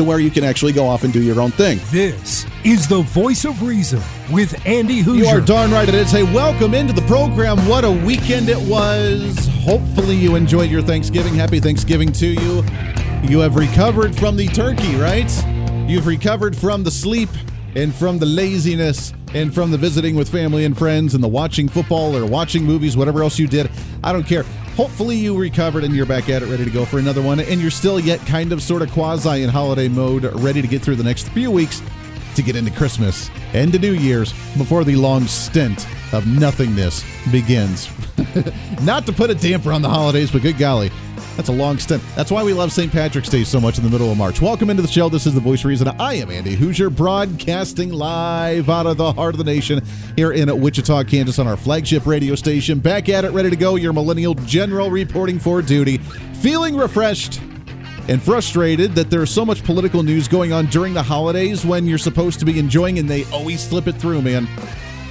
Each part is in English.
to where you can actually go off and do your own thing. This is the voice of reason with Andy Hooser. You are darn right it is. Hey, welcome into the program. What a weekend it was. Hopefully, you enjoyed your Thanksgiving. Happy Thanksgiving to you. You have recovered from the turkey, right? You've recovered from the sleep and from the laziness and from the visiting with family and friends and the watching football or watching movies, whatever else you did. I don't care. Hopefully, you recovered and you're back at it, ready to go for another one. And you're still yet kind of sort of quasi in holiday mode, ready to get through the next few weeks to get into Christmas and to New Year's before the long stint of nothingness begins. Not to put a damper on the holidays, but good golly, that's a long stint. That's why we love St. Patrick's Day so much in the middle of March. Welcome into the show. This is The Voice Reason. I am Andy Hooser, broadcasting live out of the heart of the nation here in Wichita, Kansas, on our flagship radio station. Back at it, ready to go. Your millennial general reporting for duty. Feeling refreshed and frustrated that there's so much political news going on during the holidays when you're supposed to be enjoying and they always slip it through, man.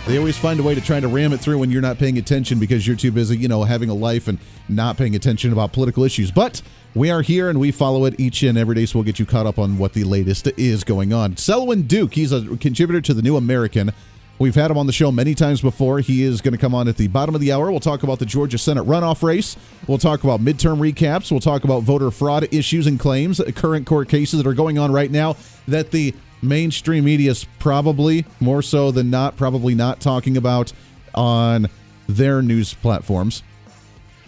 They always find a way to try to ram it through when you're not paying attention because you're too busy, you know, having a life and not paying attention about political issues. But we are here and we follow it each and every day, so we'll get you caught up on what the latest is going on. Selwyn Duke, he's a contributor to the New American. We've had him on the show many times before. He is going to come on at the bottom of the hour. We'll talk about the Georgia Senate runoff race. We'll talk about midterm recaps. We'll talk about voter fraud issues and claims, current court cases that are going on right now that the mainstream media is probably more so than not probably not talking about on their news platforms.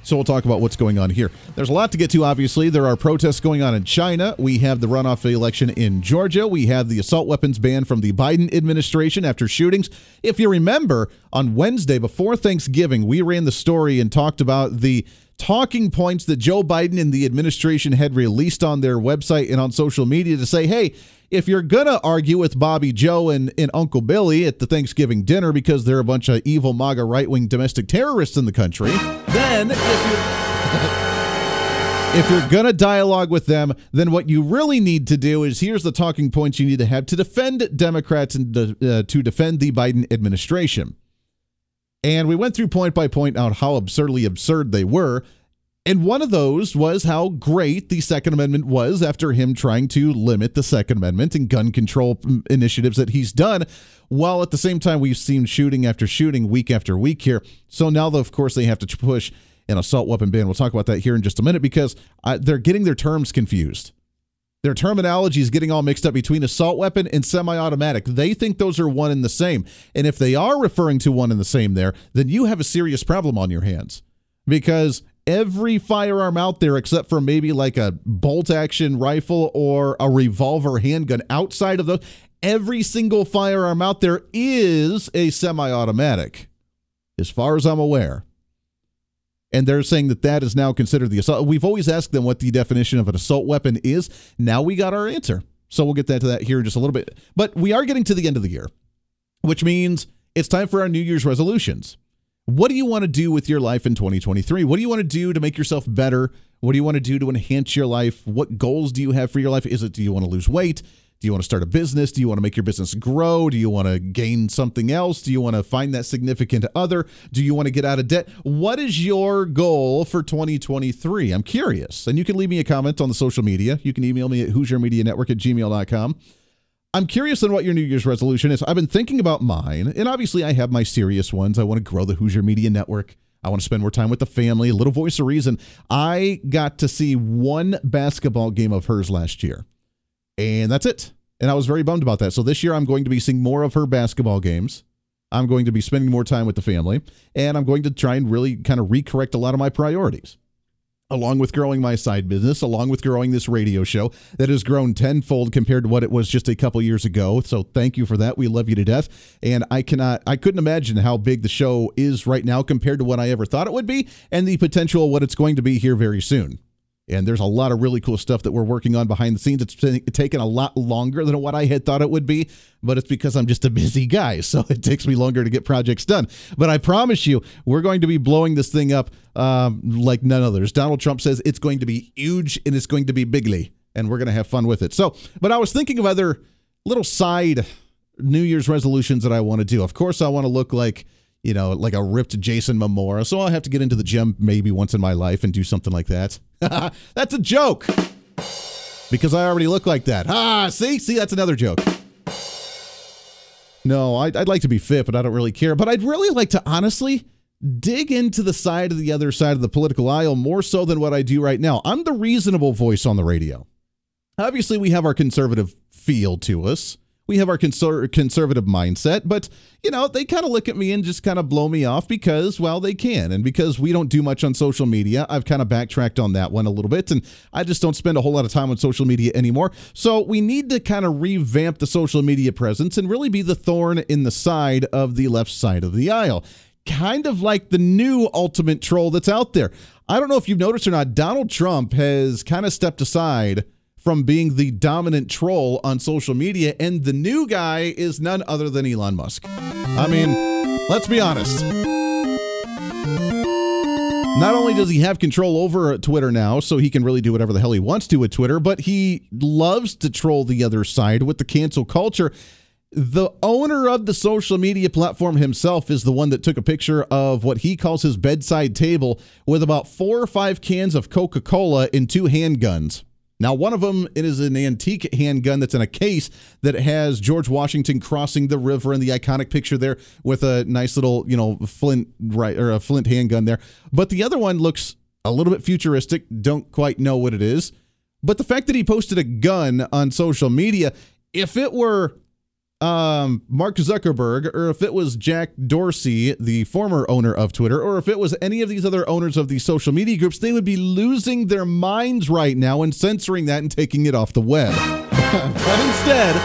So we'll talk about what's going on here. There's a lot to get to, obviously. There are protests going on in China. We have the runoff election in Georgia. We have the assault weapons ban from the Biden administration after shootings. If you remember, on Wednesday before Thanksgiving, we ran the story and talked about the talking points that Joe Biden and the administration had released on their website and on social media to say, hey, if you're going to argue with Bobby Joe and, and Uncle Billy at the Thanksgiving dinner because they're a bunch of evil MAGA right wing domestic terrorists in the country, then if you're. If you're going to dialogue with them, then what you really need to do is here's the talking points you need to have to defend Democrats and uh, to defend the Biden administration. And we went through point by point on how absurdly absurd they were. And one of those was how great the Second Amendment was after him trying to limit the Second Amendment and gun control initiatives that he's done, while at the same time we've seen shooting after shooting week after week here. So now, of course, they have to push an assault weapon ban. We'll talk about that here in just a minute because uh, they're getting their terms confused. Their terminology is getting all mixed up between assault weapon and semi automatic. They think those are one and the same. And if they are referring to one and the same there, then you have a serious problem on your hands because every firearm out there except for maybe like a bolt action rifle or a revolver handgun outside of those every single firearm out there is a semi-automatic as far as i'm aware and they're saying that that is now considered the assault we've always asked them what the definition of an assault weapon is now we got our answer so we'll get that to that here in just a little bit but we are getting to the end of the year which means it's time for our new year's resolutions what do you want to do with your life in 2023? What do you want to do to make yourself better? What do you want to do to enhance your life? What goals do you have for your life? Is it do you want to lose weight? Do you want to start a business? Do you want to make your business grow? Do you want to gain something else? Do you want to find that significant other? Do you want to get out of debt? What is your goal for 2023? I'm curious. And you can leave me a comment on the social media. You can email me at HooserMediaNetwork at gmail.com. I'm curious on what your New Year's resolution is. I've been thinking about mine, and obviously I have my serious ones. I want to grow the Hooser Media Network. I want to spend more time with the family, a little voice of reason. I got to see one basketball game of hers last year, and that's it. And I was very bummed about that. So this year I'm going to be seeing more of her basketball games. I'm going to be spending more time with the family, and I'm going to try and really kind of recorrect a lot of my priorities along with growing my side business, along with growing this radio show that has grown tenfold compared to what it was just a couple years ago. So thank you for that. We love you to death. And I cannot, I couldn't imagine how big the show is right now compared to what I ever thought it would be and the potential what it's going to be here very soon. And there's a lot of really cool stuff that we're working on behind the scenes. It's been taken a lot longer than what I had thought it would be, but it's because I'm just a busy guy. So it takes me longer to get projects done. But I promise you, we're going to be blowing this thing up um, like none others. Donald Trump says it's going to be huge and it's going to be bigly, and we're going to have fun with it. So, but I was thinking of other little side New Year's resolutions that I want to do. Of course, I want to look like you know, like a ripped Jason Momoa. So I'll have to get into the gym maybe once in my life and do something like that. that's a joke. Because I already look like that. Ah, see? See, that's another joke. No, I'd, I'd like to be fit, but I don't really care. But I'd really like to honestly dig into the side of the other side of the political aisle more so than what I do right now. I'm the reasonable voice on the radio. Obviously, we have our conservative feel to us we have our conser- conservative mindset, but you know, they kind of look at me and just kind of blow me off because, well, they can. And because we don't do much on social media, I've kind of backtracked on that one a little bit. And I just don't spend a whole lot of time on social media anymore. So we need to kind of revamp the social media presence and really be the thorn in the side of the left side of the aisle. Kind of like the new ultimate troll that's out there. I don't know if you've noticed or not, Donald Trump has kind of stepped aside from being the dominant troll on social media. And the new guy is none other than Elon Musk. I mean, let's be honest. Not only does he have control over Twitter now, so he can really do whatever the hell he wants to with Twitter, but he loves to troll the other side with the cancel culture. The owner of the social media platform himself is the one that took a picture of what he calls his bedside table with about four or five cans of Coca Cola and two handguns. Now, one of them is an antique handgun that's in a case that has George Washington crossing the river and the iconic picture there with a nice little, you know, flint right or a flint handgun there. But the other one looks a little bit futuristic. Don't quite know what it is. But the fact that he posted a gun on social media, if it were um, Mark Zuckerberg, or if it was Jack Dorsey, the former owner of Twitter, or if it was any of these other owners of these social media groups, they would be losing their minds right now and censoring that and taking it off the web. but instead,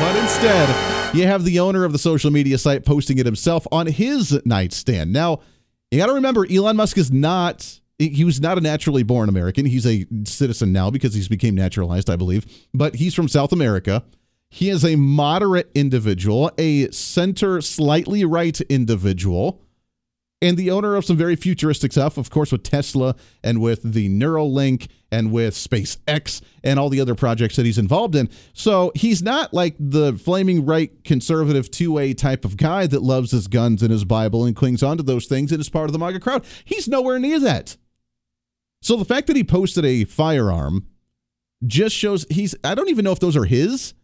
but instead, you have the owner of the social media site posting it himself on his nightstand. Now, you got to remember, Elon Musk is not he was not a naturally born American. He's a citizen now because he's became naturalized, I believe. But he's from South America. He is a moderate individual, a center, slightly right individual, and the owner of some very futuristic stuff, of course, with Tesla and with the Neuralink and with SpaceX and all the other projects that he's involved in. So he's not like the flaming right conservative 2A type of guy that loves his guns and his Bible and clings onto those things and is part of the MAGA crowd. He's nowhere near that. So the fact that he posted a firearm just shows he's, I don't even know if those are his.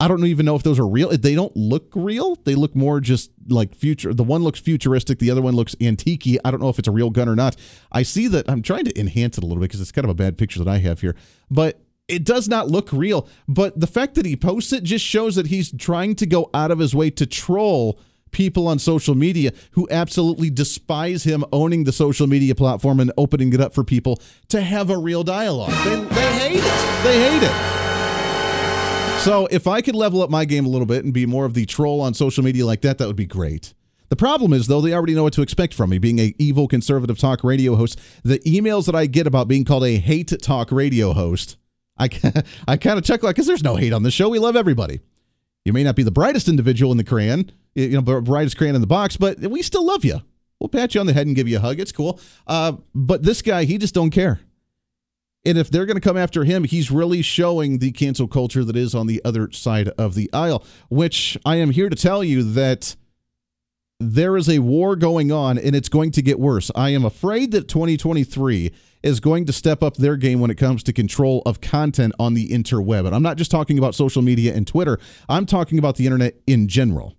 I don't even know if those are real. They don't look real. They look more just like future. The one looks futuristic. The other one looks antique. I don't know if it's a real gun or not. I see that. I'm trying to enhance it a little bit because it's kind of a bad picture that I have here. But it does not look real. But the fact that he posts it just shows that he's trying to go out of his way to troll people on social media who absolutely despise him owning the social media platform and opening it up for people to have a real dialogue. They, they hate it. They hate it. So if I could level up my game a little bit and be more of the troll on social media like that, that would be great. The problem is, though, they already know what to expect from me, being a evil conservative talk radio host. The emails that I get about being called a hate talk radio host, I, I kind of chuckle because there's no hate on the show. We love everybody. You may not be the brightest individual in the crayon, you know, brightest crayon in the box, but we still love you. We'll pat you on the head and give you a hug. It's cool. Uh, but this guy, he just don't care. And if they're going to come after him, he's really showing the cancel culture that is on the other side of the aisle, which I am here to tell you that there is a war going on and it's going to get worse. I am afraid that 2023 is going to step up their game when it comes to control of content on the interweb. And I'm not just talking about social media and Twitter, I'm talking about the internet in general.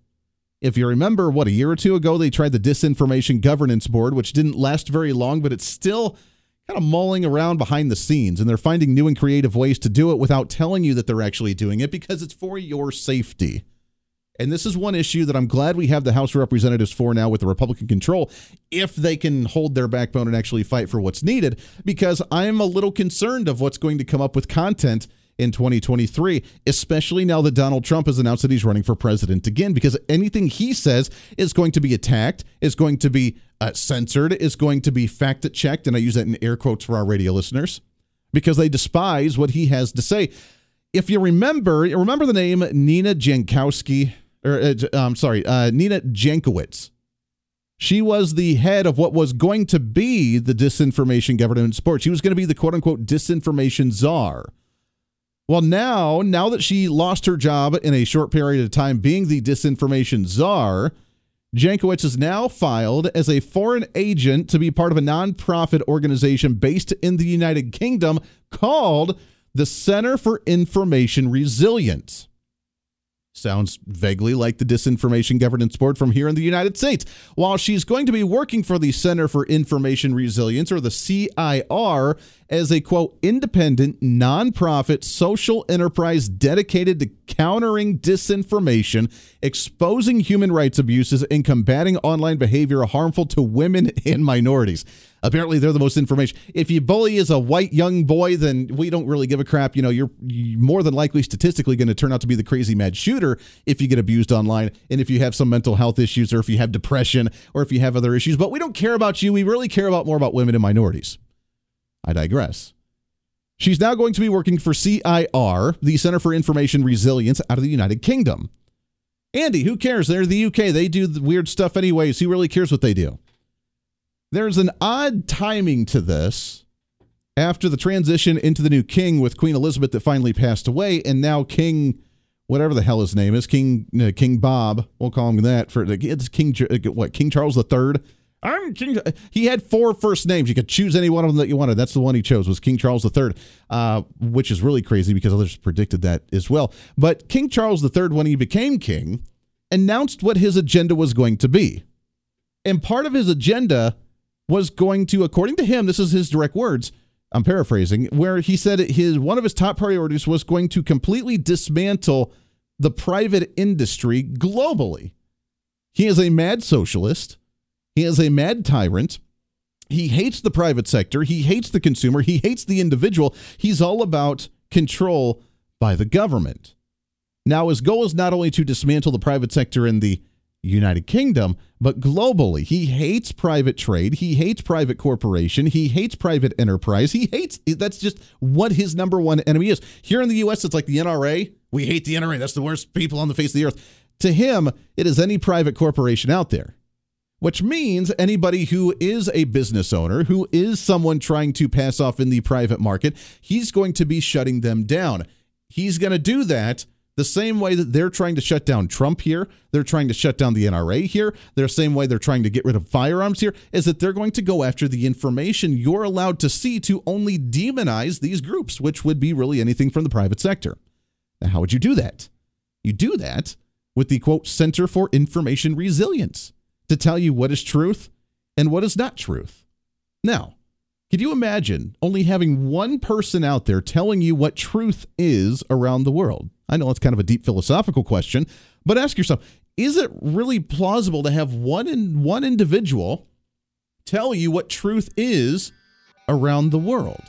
If you remember, what, a year or two ago, they tried the Disinformation Governance Board, which didn't last very long, but it's still kind of mulling around behind the scenes and they're finding new and creative ways to do it without telling you that they're actually doing it because it's for your safety. And this is one issue that I'm glad we have the House of Representatives for now with the Republican control, if they can hold their backbone and actually fight for what's needed, because I'm a little concerned of what's going to come up with content in 2023, especially now that Donald Trump has announced that he's running for president again, because anything he says is going to be attacked, is going to be uh, censored, is going to be fact checked. And I use that in air quotes for our radio listeners. because they despise what he has to say. If you remember, remember the name Nina Jankowski, or uh, I'm sorry, uh, Nina Jankowicz. She was the head of what was going to be the disinformation government support. She was going to be the quote unquote disinformation czar. Well, now, now that she lost her job in a short period of time being the disinformation czar, Jankowicz is now filed as a foreign agent to be part of a nonprofit organization based in the United Kingdom called the Center for Information Resilience. Sounds vaguely like the Disinformation Governance Board from here in the United States. While she's going to be working for the Center for Information Resilience, or the CIR, as a quote, independent, nonprofit social enterprise dedicated to countering disinformation, exposing human rights abuses, and combating online behavior harmful to women and minorities. Apparently, they're the most information. If you bully as a white young boy, then we don't really give a crap. You know, you're more than likely statistically going to turn out to be the crazy mad shooter if you get abused online, and if you have some mental health issues, or if you have depression, or if you have other issues. But we don't care about you. We really care about more about women and minorities. I digress. She's now going to be working for CIR, the Center for Information Resilience, out of the United Kingdom. Andy, who cares? They're the UK. They do the weird stuff anyways. Who really cares what they do? There's an odd timing to this after the transition into the new king with Queen Elizabeth that finally passed away, and now King, whatever the hell his name is, King uh, King Bob. We'll call him that for it's King uh, what King Charles III. I'm King. He had four first names. You could choose any one of them that you wanted. That's the one he chose was King Charles III, uh, which is really crazy because others predicted that as well. But King Charles III, when he became king, announced what his agenda was going to be, and part of his agenda was going to, according to him, this is his direct words. I'm paraphrasing, where he said his one of his top priorities was going to completely dismantle the private industry globally. He is a mad socialist. He is a mad tyrant. He hates the private sector. He hates the consumer. He hates the individual. He's all about control by the government. Now, his goal is not only to dismantle the private sector in the United Kingdom, but globally. He hates private trade. He hates private corporation. He hates private enterprise. He hates that's just what his number one enemy is. Here in the US, it's like the NRA. We hate the NRA. That's the worst people on the face of the earth. To him, it is any private corporation out there. Which means anybody who is a business owner, who is someone trying to pass off in the private market, he's going to be shutting them down. He's going to do that the same way that they're trying to shut down Trump here, they're trying to shut down the NRA here, the same way they're trying to get rid of firearms here, is that they're going to go after the information you're allowed to see to only demonize these groups, which would be really anything from the private sector. Now, how would you do that? You do that with the quote Center for Information Resilience to tell you what is truth and what is not truth. Now, could you imagine only having one person out there telling you what truth is around the world? I know it's kind of a deep philosophical question, but ask yourself, is it really plausible to have one in one individual tell you what truth is around the world?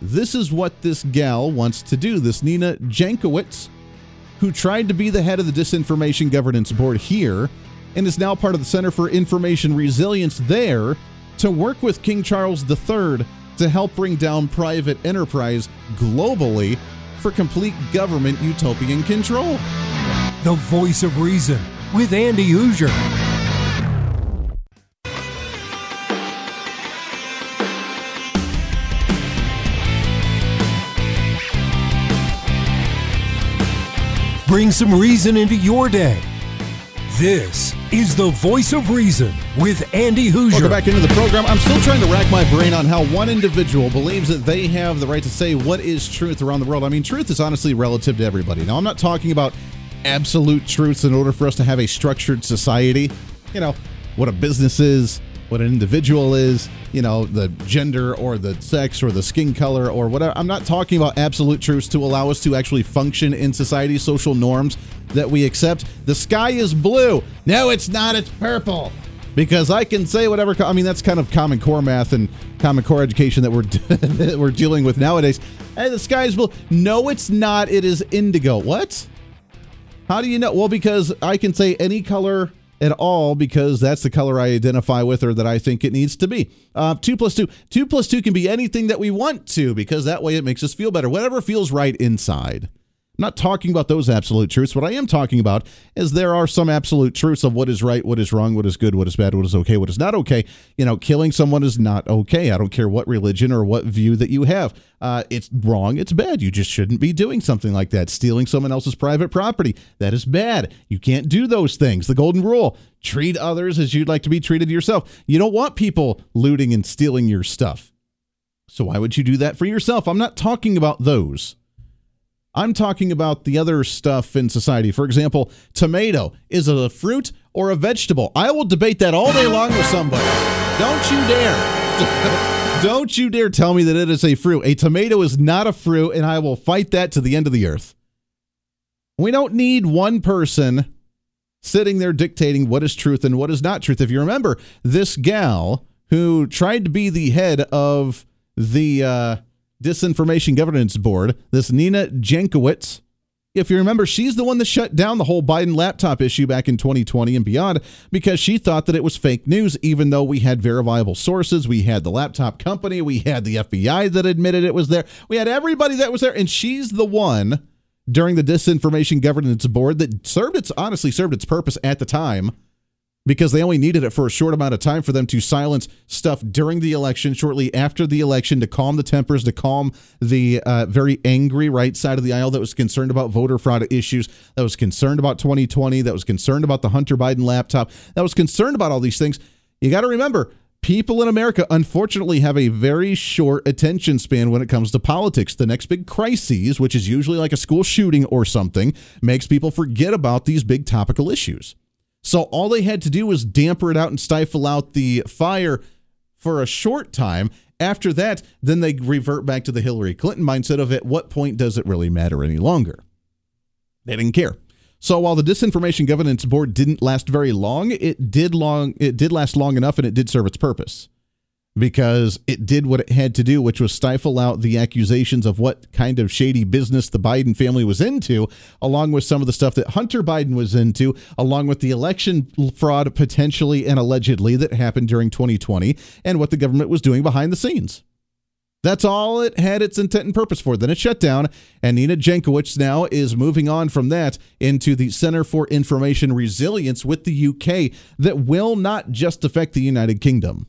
This is what this gal wants to do. This Nina Jankowicz, who tried to be the head of the Disinformation Governance Board here and is now part of the Center for Information Resilience there to work with King Charles III to help bring down private enterprise globally for complete government utopian control. The voice of reason with Andy Hooser. Bring some reason into your day. This is the voice of reason with Andy Hooser. Welcome back into the program. I'm still trying to rack my brain on how one individual believes that they have the right to say what is truth around the world. I mean, truth is honestly relative to everybody. Now, I'm not talking about absolute truths in order for us to have a structured society. You know, what a business is, what an individual is, you know, the gender or the sex or the skin color or whatever. I'm not talking about absolute truths to allow us to actually function in society, social norms that we accept. The sky is blue. No, it's not. It's purple. Because I can say whatever. I mean, that's kind of common core math and common core education that we're that we're dealing with nowadays. Hey, the sky is blue. No, it's not. It is indigo. What? How do you know? Well, because I can say any color at all because that's the color I identify with or that I think it needs to be. Uh, two plus two. Two plus two can be anything that we want to because that way it makes us feel better. Whatever feels right inside. I'm not talking about those absolute truths. What I am talking about is there are some absolute truths of what is right, what is wrong, what is good, what is bad, what is okay, what is not okay. You know, killing someone is not okay. I don't care what religion or what view that you have. Uh, it's wrong. It's bad. You just shouldn't be doing something like that. Stealing someone else's private property. That is bad. You can't do those things. The golden rule treat others as you'd like to be treated yourself. You don't want people looting and stealing your stuff. So why would you do that for yourself? I'm not talking about those. I'm talking about the other stuff in society. For example, tomato. Is it a fruit or a vegetable? I will debate that all day long with somebody. Don't you dare. Don't you dare tell me that it is a fruit. A tomato is not a fruit, and I will fight that to the end of the earth. We don't need one person sitting there dictating what is truth and what is not truth. If you remember, this gal who tried to be the head of the uh, Disinformation Governance Board, this Nina Jankowicz. If you remember, she's the one that shut down the whole Biden laptop issue back in 2020 and beyond because she thought that it was fake news, even though we had verifiable sources. We had the laptop company, we had the FBI that admitted it was there, we had everybody that was there, and she's the one during the Disinformation Governance Board that served its honestly served its purpose at the time because they only needed it for a short amount of time for them to silence stuff during the election, shortly after the election, to calm the tempers, to calm the uh, very angry right side of the aisle that was concerned about voter fraud issues, that was concerned about 2020, that was concerned about the Hunter Biden laptop, that was concerned about all these things. You got to remember, people in America unfortunately have a very short attention span when it comes to politics. The next big crises, which is usually like a school shooting or something, makes people forget about these big topical issues. So all they had to do was damper it out and stifle out the fire for a short time. After that, then they revert back to the Hillary Clinton mindset of at what point does it really matter any longer? They didn't care. So while the Disinformation Governance Board didn't last very long, it did long it did last long enough and it did serve its purpose because it did what it had to do, which was stifle out the accusations of what kind of shady business the Biden family was into, along with some of the stuff that Hunter Biden was into, along with the election fraud potentially and allegedly that happened during 2020, and what the government was doing behind the scenes. That's all it had its intent and purpose for. Then it shut down, and Nina Jankowicz now is moving on from that into the Center for Information Resilience with the UK that will not just affect the United Kingdom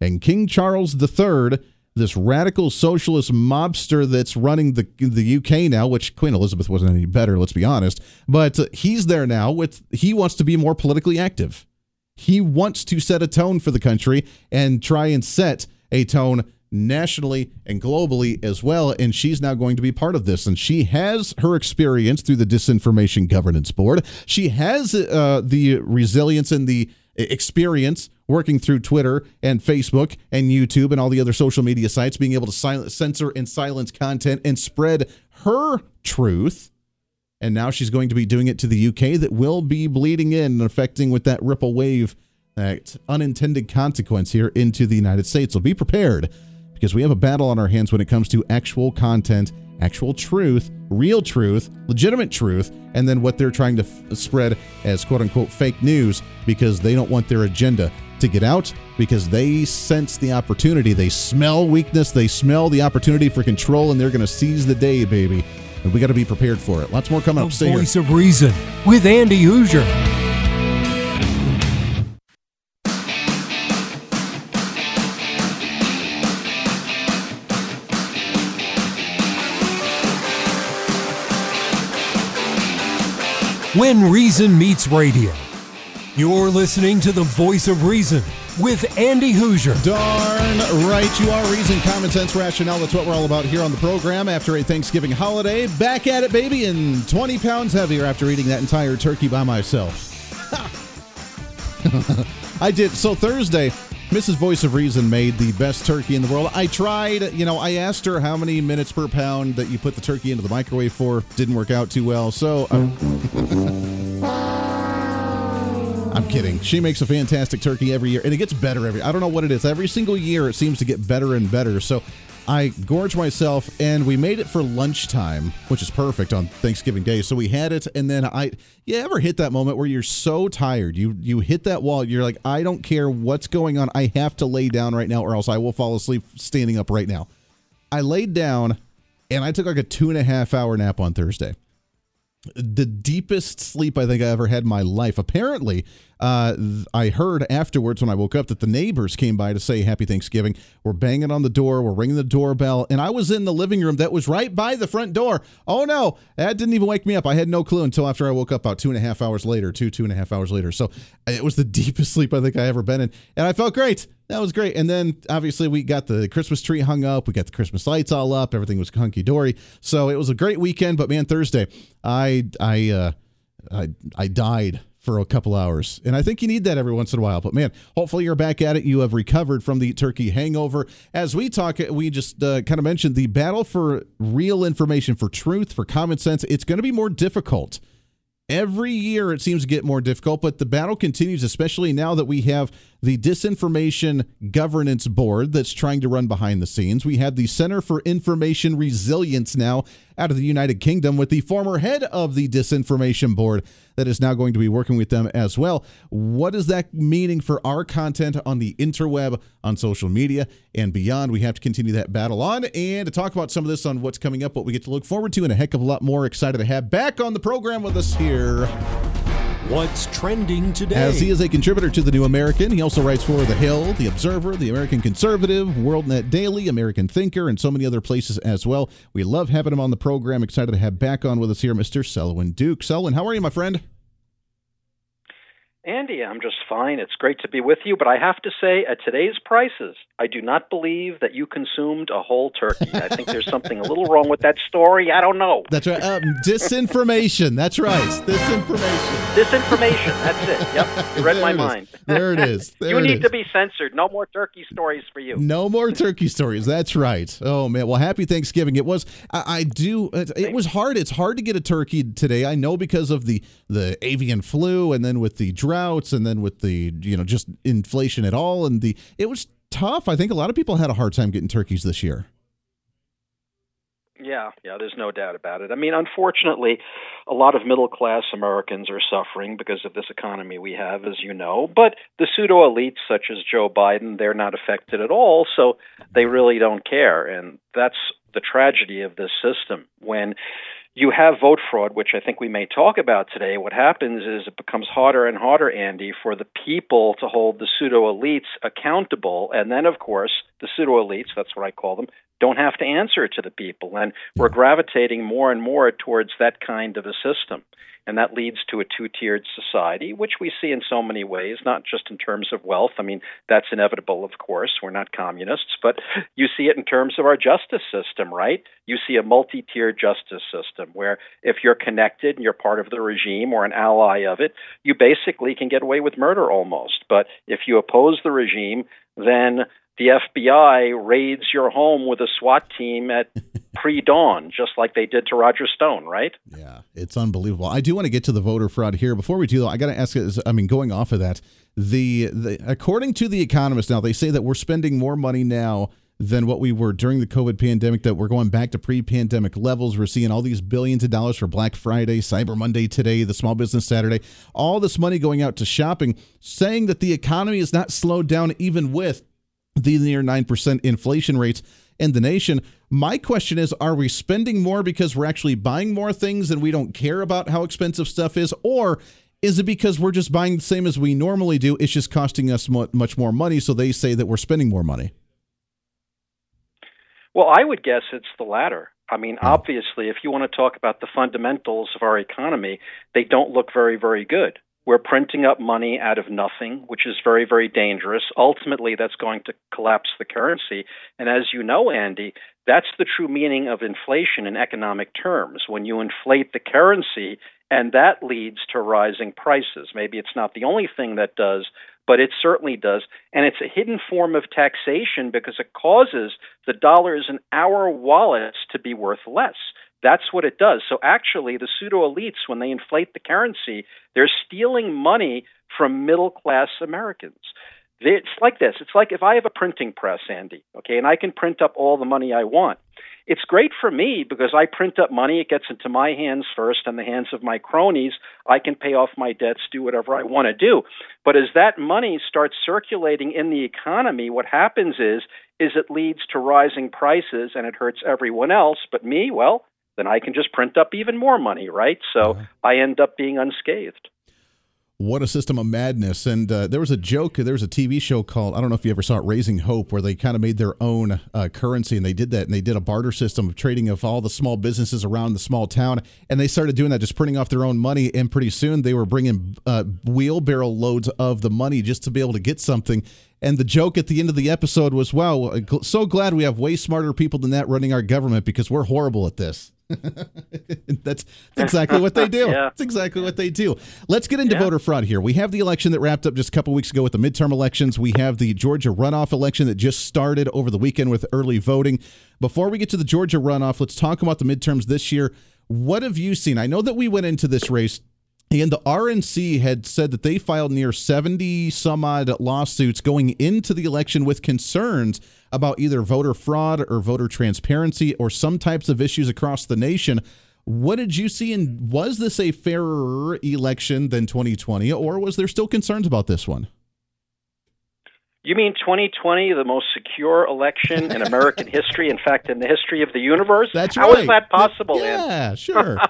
and King Charles III, this radical socialist mobster that's running the the UK now, which Queen Elizabeth wasn't any better, let's be honest, but he's there now with he wants to be more politically active. He wants to set a tone for the country and try and set a tone nationally and globally as well. And she's now going to be part of this. And she has her experience through the Disinformation Governance Board. She has uh, the resilience and the experience working through Twitter and Facebook and YouTube and all the other social media sites, being able to censor and silence content and spread her truth. And now she's going to be doing it to the UK that will be bleeding in and affecting with that ripple wave, that unintended consequence here into the United States. So be prepared because we have a battle on our hands when it comes to actual content actual truth, real truth, legitimate truth, and then what they're trying to f- spread as quote unquote fake news because they don't want their agenda to get out because they sense the opportunity. They smell weakness, they smell the opportunity for control, and they're going to seize the day, baby. And we got to be prepared for it. Lots more coming the up. Stay Voice here. of Reason with Andy Hooser. When Reason Meets Radio. You're listening to the voice of reason with Andy Hooser. Darn right you are. Reason, common sense, rationale. That's what we're all about here on the program after a Thanksgiving holiday. Back at it, baby, and 20 pounds heavier after eating that entire turkey by myself. I did. So Thursday, Mrs. Voice of Reason made the best turkey in the world. I tried, you know, I asked her how many minutes per pound that you put the turkey into the microwave for. Didn't work out too well. So I'm, uh, I'm kidding. She makes a fantastic turkey every year, and it gets better every. I don't know what it is. Every single year, it seems to get better and better. So I gorge myself, and we made it for lunchtime, which is perfect on Thanksgiving Day. So we had it, and then I. You ever hit that moment where you're so tired, you you hit that wall, you're like, I don't care what's going on, I have to lay down right now, or else I will fall asleep standing up right now. I laid down, and I took like a two and a half hour nap on Thursday the deepest sleep I think I ever had in my life. Apparently, uh, I heard afterwards when I woke up that the neighbors came by to say Happy Thanksgiving. We're banging on the door, we're ringing the doorbell, and I was in the living room that was right by the front door. Oh no, that didn't even wake me up. I had no clue until after I woke up about two and a half hours later, two, two and a half hours later. So it was the deepest sleep I think I ever been in, and I felt great. That was great. And then obviously we got the Christmas tree hung up, we got the Christmas lights all up, everything was hunky dory. So it was a great weekend. But man, Thursday, I I uh, I I died for a couple hours. And I think you need that every once in a while. But man, hopefully you're back at it. You have recovered from the turkey hangover. As we talk, we just uh, kind of mentioned the battle for real information, for truth, for common sense. It's going to be more difficult. Every year it seems to get more difficult, but the battle continues, especially now that we have the Disinformation Governance Board that's trying to run behind the scenes. We have the Center for Information Resilience now out of the United Kingdom with the former head of the Disinformation Board that is now going to be working with them as well. What is that meaning for our content on the interweb, on social media, and beyond? We have to continue that battle on. And to talk about some of this on what's coming up, what we get to look forward to, and a heck of a lot more excited to have back on the program with us here. What's trending today? As he is a contributor to the New American, he also writes for The Hill, The Observer, The American Conservative, WorldNet Daily, American Thinker, and so many other places as well. We love having him on the program. Excited to have back on with us here, Mr. Selwyn Duke. Selwyn, how are you, my friend? Andy, I'm just fine. It's great to be with you, but I have to say, at today's prices, I do not believe that you consumed a whole turkey. I think there's something a little wrong with that story. I don't know. That's right. Um, disinformation. That's right. Disinformation. Disinformation. That's it. Yep. You read my mind. There it is. There you it need is. to be censored. No more turkey stories for you. No more turkey stories. That's right. Oh man. Well, happy Thanksgiving. It was. I, I do. It, it was hard. It's hard to get a turkey today. I know because of the the avian flu, and then with the droughts, and then with the you know just inflation at all, and the it was tough. I think a lot of people had a hard time getting turkeys this year. Yeah, yeah, there's no doubt about it. I mean, unfortunately, a lot of middle class Americans are suffering because of this economy we have, as you know. But the pseudo elites, such as Joe Biden, they're not affected at all, so they really don't care. And that's the tragedy of this system. When you have vote fraud, which I think we may talk about today. What happens is it becomes harder and harder, Andy, for the people to hold the pseudo elites accountable. And then, of course, the pseudo elites, that's what I call them, don't have to answer to the people. And we're gravitating more and more towards that kind of a system. And that leads to a two tiered society, which we see in so many ways, not just in terms of wealth. I mean, that's inevitable, of course. We're not communists, but you see it in terms of our justice system, right? You see a multi tiered justice system where if you're connected and you're part of the regime or an ally of it, you basically can get away with murder almost. But if you oppose the regime, then the FBI raids your home with a SWAT team at pre dawn, just like they did to Roger Stone, right? Yeah, it's unbelievable. I do want to get to the voter fraud here. Before we do, though, I got to ask. I mean, going off of that, the, the according to the Economist, now they say that we're spending more money now than what we were during the COVID pandemic, that we're going back to pre pandemic levels. We're seeing all these billions of dollars for Black Friday, Cyber Monday today, the Small Business Saturday, all this money going out to shopping, saying that the economy is not slowed down even with the near 9% inflation rates in the nation. My question is Are we spending more because we're actually buying more things and we don't care about how expensive stuff is? Or is it because we're just buying the same as we normally do? It's just costing us much more money, so they say that we're spending more money. Well, I would guess it's the latter. I mean, hmm. obviously, if you want to talk about the fundamentals of our economy, they don't look very, very good. We're printing up money out of nothing, which is very, very dangerous. Ultimately, that's going to collapse the currency. And as you know, Andy, that's the true meaning of inflation in economic terms. When you inflate the currency, and that leads to rising prices. Maybe it's not the only thing that does, but it certainly does. And it's a hidden form of taxation because it causes the dollars in our wallets to be worth less That's what it does. So actually, the pseudo elites, when they inflate the currency, they're stealing money from middle class Americans. It's like this. It's like if I have a printing press, Andy, okay, and I can print up all the money I want. It's great for me because I print up money. It gets into my hands first and the hands of my cronies. I can pay off my debts, do whatever I want to do. But as that money starts circulating in the economy, what happens is is it leads to rising prices and it hurts everyone else. But me, well, then I can just print up even more money, right? So uh-huh. I end up being unscathed. What a system of madness. And uh, there was a joke, there was a TV show called, I don't know if you ever saw it, Raising Hope, where they kind of made their own uh, currency and they did that. And they did a barter system of trading of all the small businesses around the small town. And they started doing that, just printing off their own money. And pretty soon they were bringing uh, wheelbarrow loads of the money just to be able to get something. And the joke at the end of the episode was, wow, so glad we have way smarter people than that running our government because we're horrible at this. that's, that's, exactly what they do. yeah. That's exactly what they do. Let's get into yeah. voter fraud here. We have the election that wrapped up just a couple weeks ago with the midterm elections. We have the Georgia runoff election that just started over the weekend with early voting. Before we get to the Georgia runoff, let's talk about the midterms this year. What have you seen? I know that we went into this race and the RNC had said that they filed near 70 some odd lawsuits going into the election with concerns about either voter fraud or voter transparency or some types of issues across the nation. What did you see? And was this a fairer election than 2020, or was there still concerns about this one? You mean 2020, the most secure election in American history? In fact, in the history of the universe? That's right. How is that possible? Yeah, sure.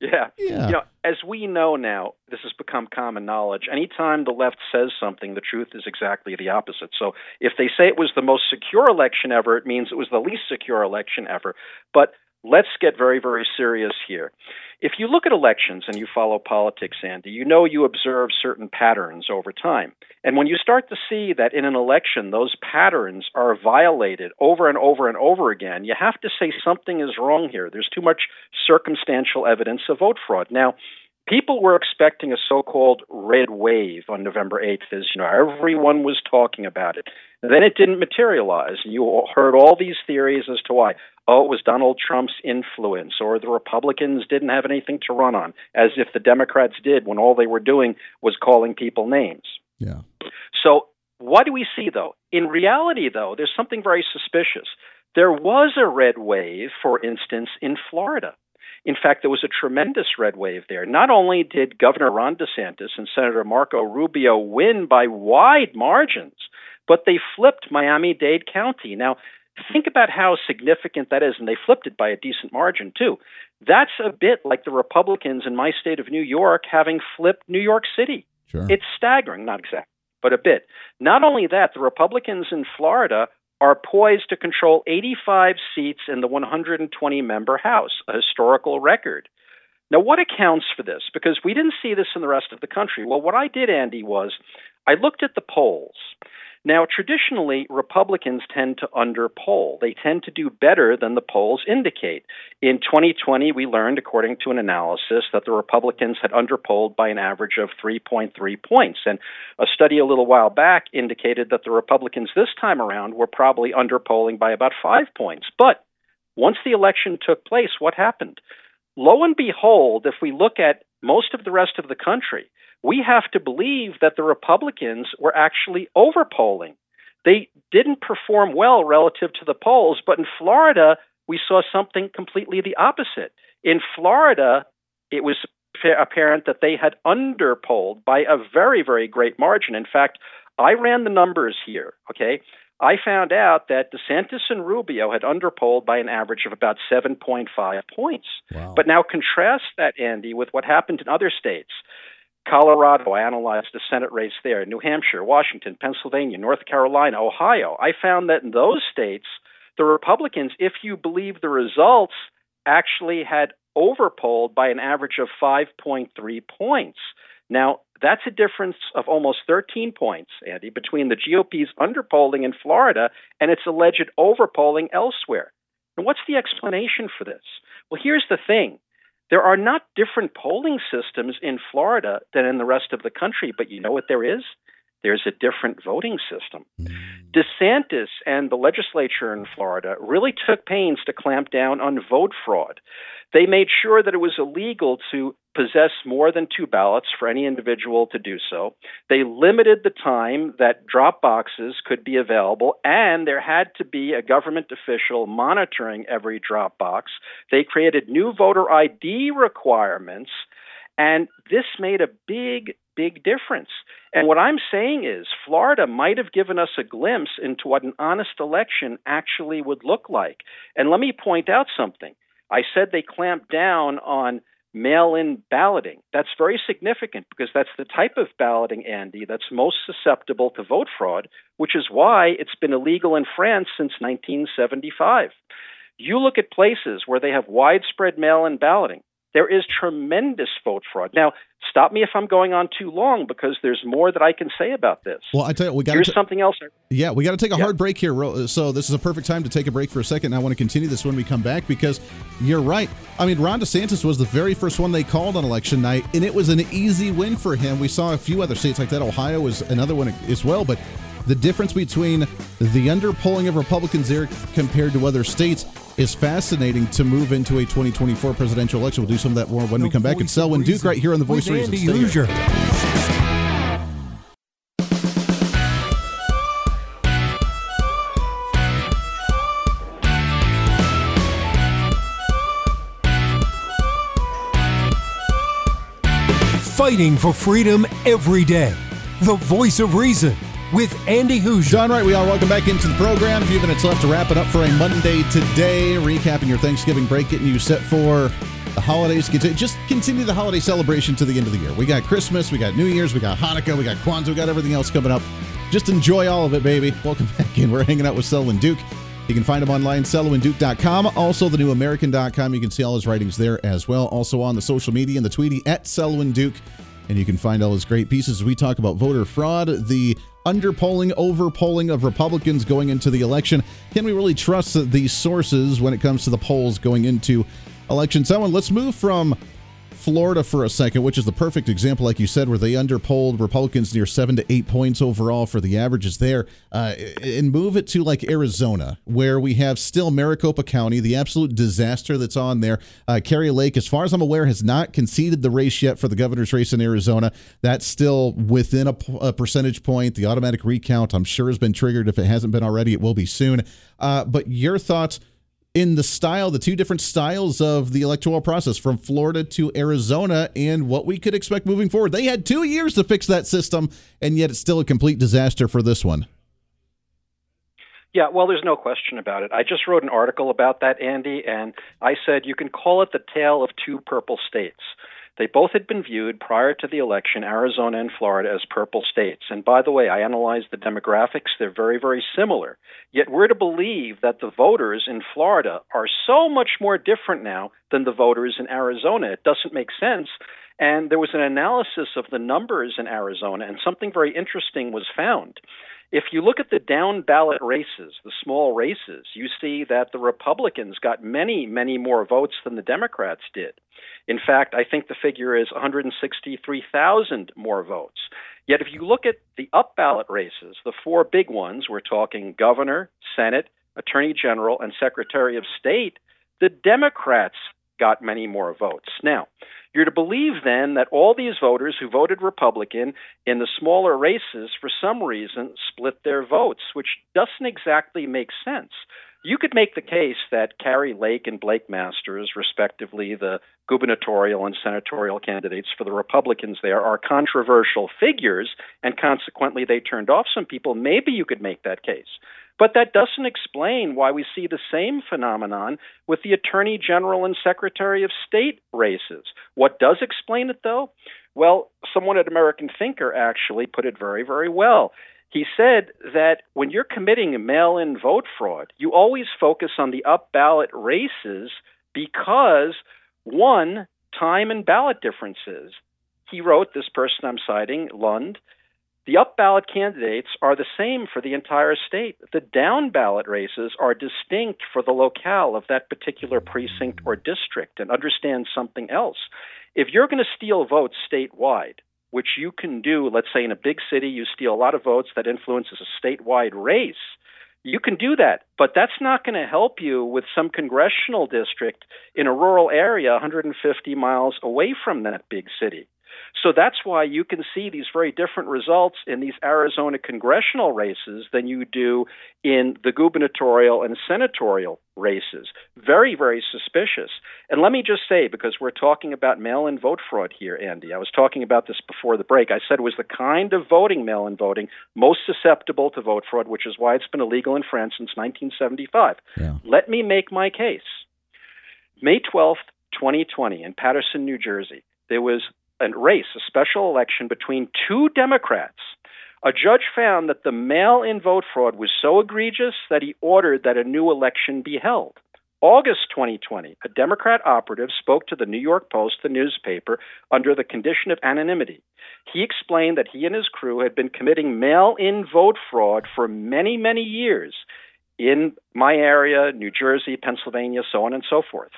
Yeah. yeah. You know, as we know now, this has become common knowledge. Anytime the left says something, the truth is exactly the opposite. So if they say it was the most secure election ever, it means it was the least secure election ever. But let's get very, very serious here. If you look at elections and you follow politics, Andy, you know you observe certain patterns over time. And when you start to see that in an election those patterns are violated over and over and over again, you have to say something is wrong here. There's too much circumstantial evidence of vote fraud. Now, people were expecting a so-called red wave on November 8th as you know everyone was talking about it. And then it didn't materialize. You heard all these theories as to why. Oh, it was Donald Trump's influence or the Republicans didn't have anything to run on as if the Democrats did when all they were doing was calling people names. Yeah. So, what do we see though? In reality though, there's something very suspicious. There was a red wave, for instance, in Florida. In fact, there was a tremendous red wave there. Not only did Governor Ron DeSantis and Senator Marco Rubio win by wide margins, but they flipped Miami Dade County. Now, think about how significant that is, and they flipped it by a decent margin, too. That's a bit like the Republicans in my state of New York having flipped New York City. Sure. It's staggering, not exactly, but a bit. Not only that, the Republicans in Florida are poised to control 85 seats in the 120 member House, a historical record. Now, what accounts for this? Because we didn't see this in the rest of the country. Well, what I did, Andy, was I looked at the polls. Now, traditionally, Republicans tend to underpoll. They tend to do better than the polls indicate. In 2020, we learned, according to an analysis, that the Republicans had underpolled by an average of 3.3 points. And a study a little while back indicated that the Republicans this time around were probably underpolling by about five points. But once the election took place, what happened? Lo and behold, if we look at most of the rest of the country, we have to believe that the Republicans were actually overpolling. They didn't perform well relative to the polls, but in Florida, we saw something completely the opposite. In Florida, it was apparent that they had underpolled by a very, very great margin. In fact, I ran the numbers here, okay? I found out that DeSantis and Rubio had underpolled by an average of about 7.5 points. Wow. But now contrast that, Andy, with what happened in other states. Colorado, I analyzed the Senate race there, New Hampshire, Washington, Pennsylvania, North Carolina, Ohio. I found that in those states, the Republicans, if you believe the results, actually had overpolled by an average of 5.3 points. Now, that's a difference of almost 13 points, Andy, between the GOP's underpolling in Florida and its alleged overpolling elsewhere. And what's the explanation for this? Well, here's the thing there are not different polling systems in Florida than in the rest of the country, but you know what there is? there's a different voting system. Hmm. DeSantis and the legislature in Florida really took pains to clamp down on vote fraud. They made sure that it was illegal to possess more than two ballots for any individual to do so. They limited the time that drop boxes could be available, and there had to be a government official monitoring every drop box. They created new voter ID requirements, and this made a big, big difference. And what I'm saying is, Florida might have given us a glimpse into what an honest election actually would look like. And let me point out something. I said they clamped down on mail in balloting. That's very significant because that's the type of balloting, Andy, that's most susceptible to vote fraud, which is why it's been illegal in France since 1975. You look at places where they have widespread mail in balloting, there is tremendous vote fraud. Now, stop me if I'm going on too long because there's more that I can say about this. Well, I tell you, we got here's t- something else. Yeah, we got to take a yeah. hard break here. So this is a perfect time to take a break for a second. I want to continue this when we come back because you're right. I mean, Ron DeSantis was the very first one they called on election night, and it was an easy win for him. We saw a few other states like that. Ohio was another one as well, but the difference between the underpolling of Republicans there compared to other states is fascinating to move into a 2024 presidential election. We'll do some of that more when we come back. It's Selwyn Duke right here on the Voice of Reason. Fighting for freedom every day. The Voice of Reason with Andy Hooser. John Wright, we are welcome back into the program. A few minutes left to wrap it up for a Monday today. Recapping your Thanksgiving break, getting you set for the holidays. Just continue the holiday celebration to the end of the year. We got Christmas, we got New Year's, we got Hanukkah, we got Kwanzaa, we got everything else coming up. Just enjoy all of it, baby. Welcome back in. We're hanging out with Selwyn Duke. You can find him online, selwynduke.com. Also, the newamerican.com. You can see all his writings there as well. Also on the social media and the Tweety at Selwyn Duke. And you can find all his great pieces. We talk about voter fraud, the underpolling, overpolling of Republicans going into the election. Can we really trust these sources when it comes to the polls going into election? Selwyn, let's move from Florida for a second, which is the perfect example, like you said, where they underpolled Republicans near seven to eight points overall for the averages there, uh, and move it to like Arizona, where we have still Maricopa County, the absolute disaster that's on there. Uh, Kari Lake, as far as I'm aware, has not conceded the race yet for the governor's race in Arizona. That's still within a, a percentage point. The automatic recount, I'm sure, has been triggered. If it hasn't been already, it will be soon. Uh, but your thoughts? In the style, the two different styles of the electoral process from Florida to Arizona and what we could expect moving forward. They had two years to fix that system, and yet it's still a complete disaster for this one. Yeah, well, there's no question about it. I just wrote an article about that, Andy, and I said you can call it the tale of two purple states. They both had been viewed prior to the election, Arizona and Florida, as purple states. And by the way, I analyzed the demographics. They're very, very similar. Yet we're to believe that the voters in Florida are so much more different now than the voters in Arizona. It doesn't make sense. And there was an analysis of the numbers in Arizona, and something very interesting was found. If you look at the down ballot races, the small races, you see that the Republicans got many, many more votes than the Democrats did. In fact, I think the figure is 163,000 more votes. Yet if you look at the up ballot races, the four big ones, we're talking governor, Senate, Attorney General, and Secretary of State, the Democrats got many more votes. Now, you're to believe then that all these voters who voted Republican in the smaller races, for some reason, split their votes, which doesn't exactly make sense. You could make the case that Kari Lake and Blake Masters, respectively, the gubernatorial and senatorial candidates for the Republicans there, are controversial figures, and consequently they turned off some people. Maybe you could make that case. But that doesn't explain why we see the same phenomenon with the Attorney General and Secretary of State races. What does explain it, though? Well, someone at American Thinker actually put it very, very well. He said that when you're committing mail in vote fraud, you always focus on the up ballot races because, one, time and ballot differences. He wrote, this person I'm citing, Lund, the up ballot candidates are the same for the entire state. The down ballot races are distinct for the locale of that particular precinct or district. And understand something else. If you're going to steal votes statewide, which you can do, let's say in a big city, you steal a lot of votes that influences a statewide race. You can do that, but that's not going to help you with some congressional district in a rural area 150 miles away from that big city. So that's why you can see these very different results in these Arizona congressional races than you do in the gubernatorial and senatorial races. Very, very suspicious. And let me just say, because we're talking about mail in vote fraud here, Andy, I was talking about this before the break. I said it was the kind of voting, mail in voting, most susceptible to vote fraud, which is why it's been illegal in France since 1975. Yeah. Let me make my case. May 12th, 2020, in Paterson, New Jersey, there was a race, a special election between two Democrats. A judge found that the mail in vote fraud was so egregious that he ordered that a new election be held. August 2020, a Democrat operative spoke to the New York Post, the newspaper, under the condition of anonymity. He explained that he and his crew had been committing mail in vote fraud for many, many years in my area, New Jersey, Pennsylvania, so on and so forth.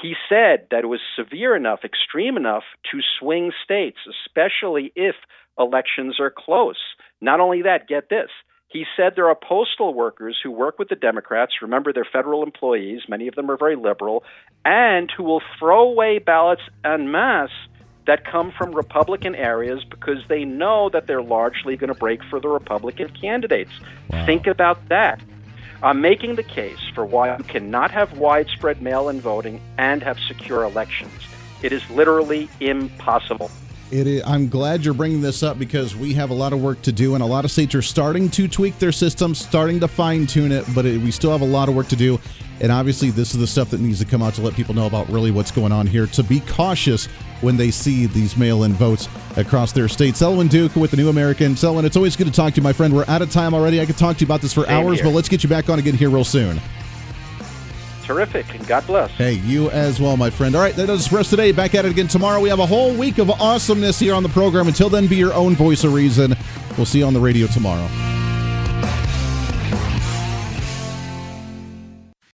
He said that it was severe enough, extreme enough to swing states, especially if elections are close. Not only that, get this. He said there are postal workers who work with the Democrats, remember they're federal employees, many of them are very liberal, and who will throw away ballots en masse that come from Republican areas because they know that they're largely going to break for the Republican candidates. Wow. Think about that. I'm making the case for why you cannot have widespread mail in voting and have secure elections. It is literally impossible. It is, I'm glad you're bringing this up because we have a lot of work to do, and a lot of states are starting to tweak their systems, starting to fine tune it, but it, we still have a lot of work to do. And obviously, this is the stuff that needs to come out to let people know about really what's going on here, to be cautious when they see these mail in votes across their state. Selwyn Duke with the New American. Selwyn, it's always good to talk to you, my friend. We're out of time already. I could talk to you about this for Same hours, here. but let's get you back on again here real soon. Terrific, and God bless. Hey, you as well, my friend. All right, that does it for us today. Back at it again tomorrow. We have a whole week of awesomeness here on the program. Until then, be your own voice of reason. We'll see you on the radio tomorrow.